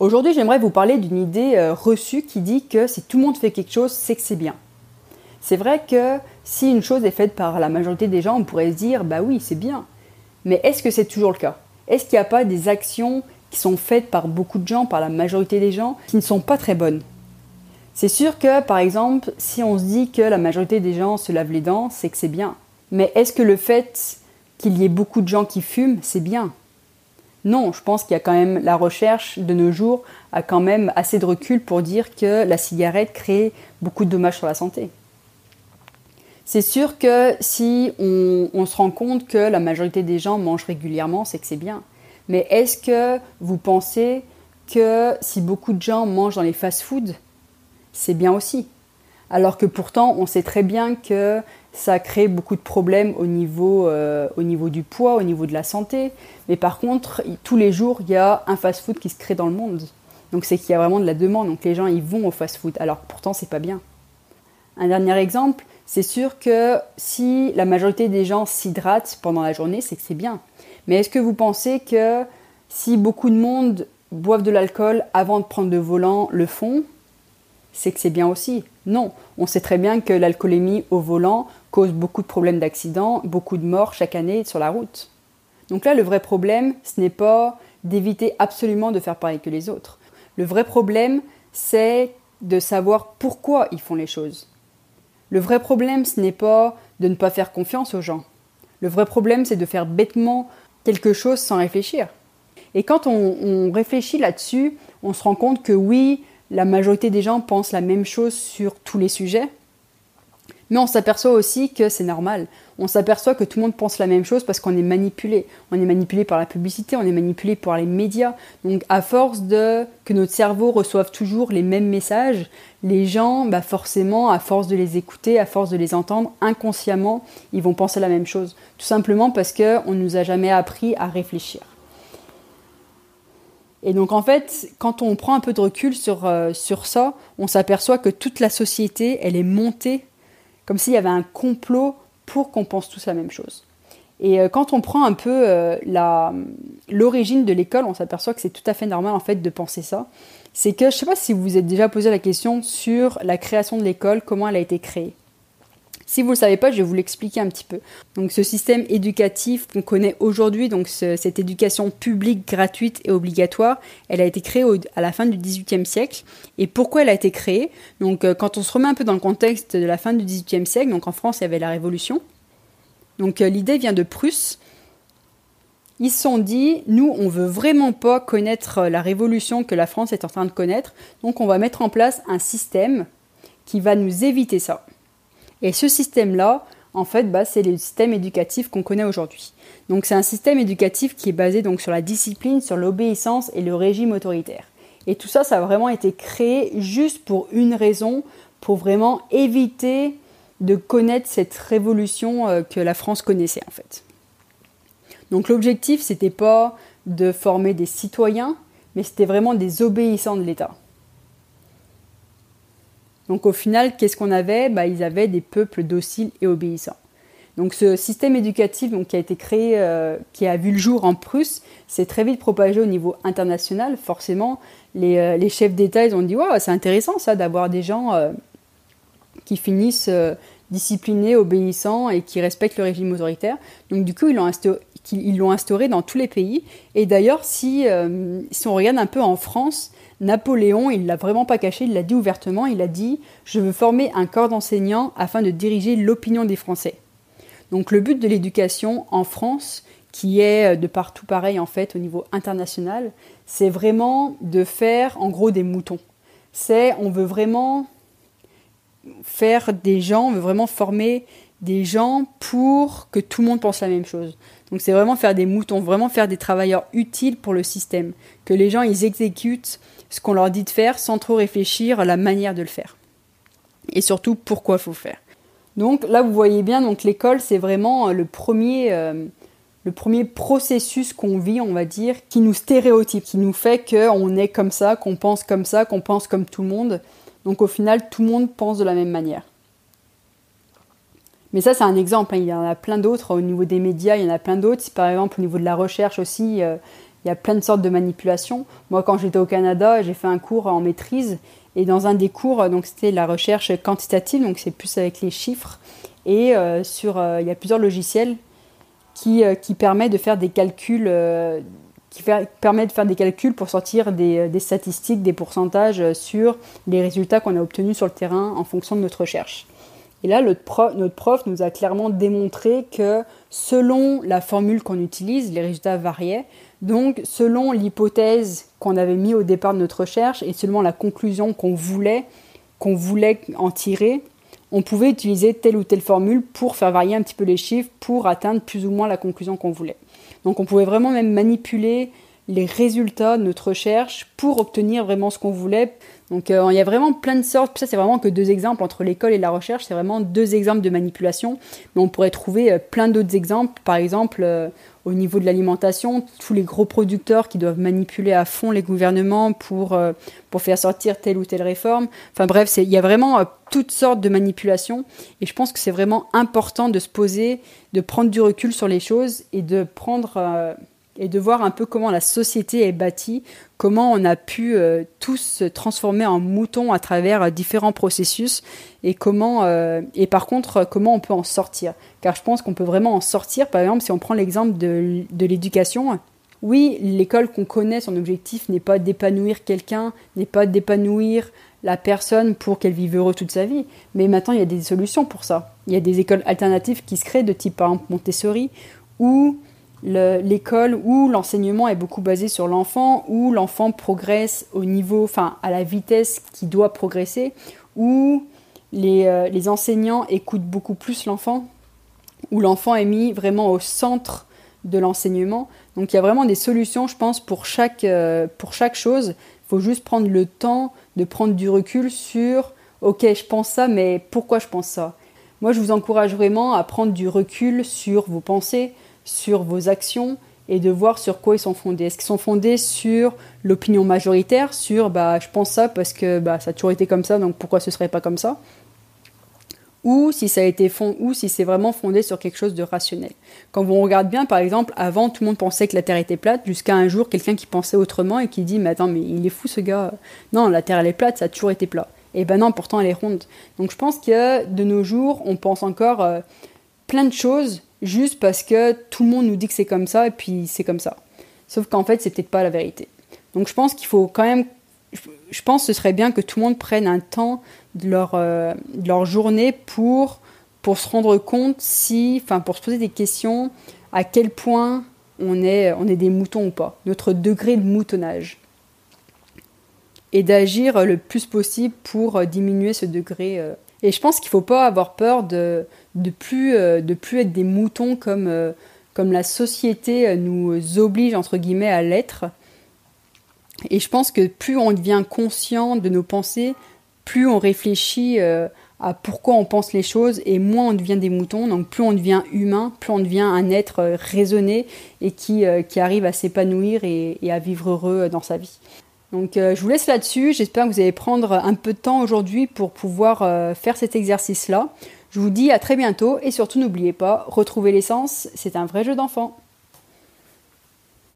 Aujourd'hui, j'aimerais vous parler d'une idée euh, reçue qui dit que si tout le monde fait quelque chose, c'est que c'est bien. C'est vrai que si une chose est faite par la majorité des gens, on pourrait se dire bah oui, c'est bien. Mais est-ce que c'est toujours le cas? Est-ce qu'il n'y a pas des actions qui sont faites par beaucoup de gens, par la majorité des gens, qui ne sont pas très bonnes? C'est sûr que, par exemple, si on se dit que la majorité des gens se lavent les dents, c'est que c'est bien. Mais est-ce que le fait qu'il y ait beaucoup de gens qui fument, c'est bien? Non, je pense qu'il y a quand même la recherche de nos jours a quand même assez de recul pour dire que la cigarette crée beaucoup de dommages sur la santé. C'est sûr que si on, se rend compte que la majorité des gens mangent régulièrement, c'est que c'est bien. Mais est-ce que vous pensez que si beaucoup de gens mangent dans les fast-foods, c'est bien aussi? Alors que pourtant, on sait très bien que ça crée beaucoup de problèmes au niveau, euh, du poids, au niveau de la santé. Mais par contre, tous les jours, il y a un fast-food qui se crée dans le monde. Donc c'est qu'il y a vraiment de la demande. Donc les gens, ils vont au fast-food. Alors pourtant, c'est pas bien. Un dernier exemple, c'est sûr que si la majorité des gens s'hydratent pendant la journée, c'est que c'est bien. Mais est-ce que vous pensez que si beaucoup de monde boivent de l'alcool avant de prendre le volant le font, c'est que c'est bien aussi Non, on sait très bien que l'alcoolémie au volant cause beaucoup de problèmes d'accidents, beaucoup de morts chaque année sur la route. Donc là, le vrai problème, ce n'est pas d'éviter absolument de faire pareil que les autres. Le vrai problème, c'est de savoir pourquoi ils font les choses. Le vrai problème, ce n'est pas de ne pas faire confiance aux gens. Le vrai problème, c'est de faire bêtement quelque chose sans réfléchir. Et quand on, on réfléchit là-dessus, on se rend compte que oui, la majorité des gens pensent la même chose sur tous les sujets, mais on s'aperçoit aussi que c'est normal. On s'aperçoit que tout le monde pense la même chose parce qu'on est manipulé. On est manipulé par la publicité, on est manipulé par les médias. Donc à force de que notre cerveau reçoive toujours les mêmes messages, les gens, bah forcément, à force de les écouter, à force de les entendre, inconsciemment, ils vont penser la même chose. Tout simplement parce qu'on ne nous a jamais appris à réfléchir. Et donc en fait, quand on prend un peu de recul sur, euh, sur ça, on s'aperçoit que toute la société, elle est montée comme s'il y avait un complot pour qu'on pense tous la même chose. Et euh, quand on prend un peu euh, l'origine de l'école, on s'aperçoit que c'est tout à fait normal en fait de penser ça. C'est que je ne sais pas si vous vous êtes déjà posé la question sur la création de l'école, comment elle a été créée. Si vous ne le savez pas, je vais vous l'expliquer un petit peu. Donc ce système éducatif qu'on connaît aujourd'hui, donc cette éducation publique gratuite et obligatoire, elle a été créée à la fin du XVIIIe siècle. Et pourquoi elle a été créée? Donc euh, quand on se remet un peu dans le contexte de la fin du XVIIIe siècle, donc en France il y avait la Révolution. Donc euh, l'idée vient de Prusse. Ils se sont dit, nous, on veut vraiment pas connaître la révolution que la France est en train de connaître, donc on va mettre en place un système qui va nous éviter ça. Et ce système-là, en fait, bah, c'est le système éducatif qu'on connaît aujourd'hui. Donc c'est un système éducatif qui est basé donc sur la discipline, sur l'obéissance et le régime autoritaire. Et tout ça, ça a vraiment été créé juste pour une raison, pour vraiment éviter de connaître cette révolution euh, que la France connaissait en fait. Donc l'objectif, c'était pas de former des citoyens, mais c'était vraiment des obéissants de l'État. Donc au final, qu'est-ce qu'on avait? Bah, Ils avaient des peuples dociles et obéissants. Donc ce système éducatif qui a été créé, euh, qui a vu le jour en Prusse, s'est très vite propagé au niveau international. Forcément, les, euh, chefs d'État, ils ont dit wow, c'est intéressant ça d'avoir des gens euh, qui finissent disciplinés, obéissants et qui respectent le régime autoritaire. Donc du coup, ils l'ont instauré, instauré, dans tous les pays. Et d'ailleurs, si, si on regarde un peu en France, Napoléon, il l'a vraiment pas caché, il l'a dit ouvertement, il a dit Je veux former un corps d'enseignants afin de diriger l'opinion des Français. Donc le but de l'éducation en France, qui est euh, de partout pareil en fait au niveau international, c'est vraiment de faire en gros des moutons. C'est on veut vraiment faire des gens, on veut vraiment former des gens pour que tout le monde pense la même chose. Donc c'est vraiment faire des moutons, vraiment faire des travailleurs utiles pour le système, que les gens ils exécutent ce qu'on leur dit de faire sans trop réfléchir à la manière de le faire. Et surtout pourquoi faut faire. Donc là vous voyez bien, donc l'école c'est vraiment euh, le premier, euh, le premier processus qu'on vit, on va dire, qui nous stéréotype, qui nous fait qu'on est comme ça, qu'on pense comme ça, qu'on pense comme tout le monde. Donc au final tout le monde pense de la même manière. Mais ça, c'est un exemple. Hein. Il y en a plein d'autres au niveau des médias. Il y en a plein d'autres. Par exemple au niveau de la recherche aussi, euh, Il y a plein de sortes de manipulations. Moi, quand j'étais au Canada, j'ai fait un cours en maîtrise. Et dans un des cours, donc c'était la recherche quantitative, donc c'est plus avec les chiffres. Et sur, il y a plusieurs logiciels qui, qui permettent de faire des calculs qui permet de faire des calculs pour sortir des, des statistiques, des pourcentages sur les résultats qu'on a obtenus sur le terrain en fonction de notre recherche. Et là, notre prof, nous a clairement démontré que selon la formule qu'on utilise, les résultats variaient. Donc, selon l'hypothèse qu'on avait mis au départ de notre recherche et selon la conclusion qu'on voulait, qu'on voulait en tirer, on pouvait utiliser telle ou telle formule pour faire varier un petit peu les chiffres pour atteindre plus ou moins la conclusion qu'on voulait. Donc on pouvait vraiment même manipuler les résultats de notre recherche pour obtenir vraiment ce qu'on voulait. Donc euh, il y a vraiment plein de sortes. Ça c'est vraiment que deux exemples entre l'école et la recherche. C'est vraiment deux exemples de manipulation. Mais on pourrait trouver euh, plein d'autres exemples. Par exemple, euh, au niveau de l'alimentation, tous les gros producteurs qui doivent manipuler à fond les gouvernements pour, pour faire sortir telle ou telle réforme. Enfin bref, il y a vraiment toutes sortes de manipulations. Et je pense que c'est vraiment important de se poser, de prendre du recul sur les choses et de prendre et de voir un peu comment la société est bâtie, comment on a pu euh, tous se transformer en moutons à travers euh, différents processus et comment euh, et par contre comment on peut en sortir. Car je pense qu'on peut vraiment en sortir. Par exemple, si on prend l'exemple de, de l'éducation, oui, l'école qu'on connaît, son objectif n'est pas d'épanouir quelqu'un, n'est pas d'épanouir la personne pour qu'elle vive heureux toute sa vie. Mais maintenant, il y a des solutions pour ça. Il y a des écoles alternatives qui se créent, de type par exemple Montessori, où l'école où l'enseignement est beaucoup basé sur l'enfant, où l'enfant progresse au niveau, enfin à la vitesse qui doit progresser, où les, euh, les enseignants écoutent beaucoup plus l'enfant, où l'enfant est mis vraiment au centre de l'enseignement. Donc il y a vraiment des solutions, je pense, pour chaque, euh, pour chaque chose. Il faut juste prendre le temps de prendre du recul sur, ok, je pense ça, mais pourquoi je pense ça? Moi, je vous encourage vraiment à prendre du recul sur vos pensées, sur vos actions et de voir sur quoi ils sont fondés. Est-ce qu'ils sont fondés sur l'opinion majoritaire, sur bah, je pense ça parce que bah, ça a toujours été comme ça, donc pourquoi ce serait pas comme ça? Ou si ça a été fond, ou si c'est vraiment fondé sur quelque chose de rationnel. Quand on regarde bien, par exemple, avant tout le monde pensait que la Terre était plate, jusqu'à un jour quelqu'un qui pensait autrement et qui dit mais attends mais il est fou ce gars. Non, la Terre elle est plate, ça a toujours été plat. Et ben non, pourtant elle est ronde. Donc je pense que de nos jours, on pense encore euh, plein de choses juste parce que tout le monde nous dit que c'est comme ça et puis c'est comme ça. Sauf qu'en fait, c'est peut-être pas la vérité. Donc je pense qu'il faut quand même. Je pense que ce serait bien que tout le monde prenne un temps de leur, euh, de leur journée pour, pour se rendre compte si. Enfin, pour se poser des questions à quel point on est, on est des moutons ou pas. Notre degré de moutonnage. Et d'agir le plus possible pour diminuer ce degré. Euh. Et je pense qu'il ne faut pas avoir peur de, de plus, euh, de plus être des moutons comme, euh, comme la société euh, nous oblige entre guillemets à l'être. Et je pense que plus on devient conscient de nos pensées, plus on réfléchit à pourquoi on pense les choses et moins on devient des moutons. Donc plus on devient humain, plus on devient un être raisonné et qui, qui arrive à s'épanouir et, et, à vivre heureux dans sa vie. Donc je vous laisse là-dessus. J'espère que vous allez prendre un peu de temps aujourd'hui pour pouvoir faire cet exercice-là. Je vous dis à très bientôt et surtout n'oubliez pas, retrouver l'essence, c'est un vrai jeu d'enfant.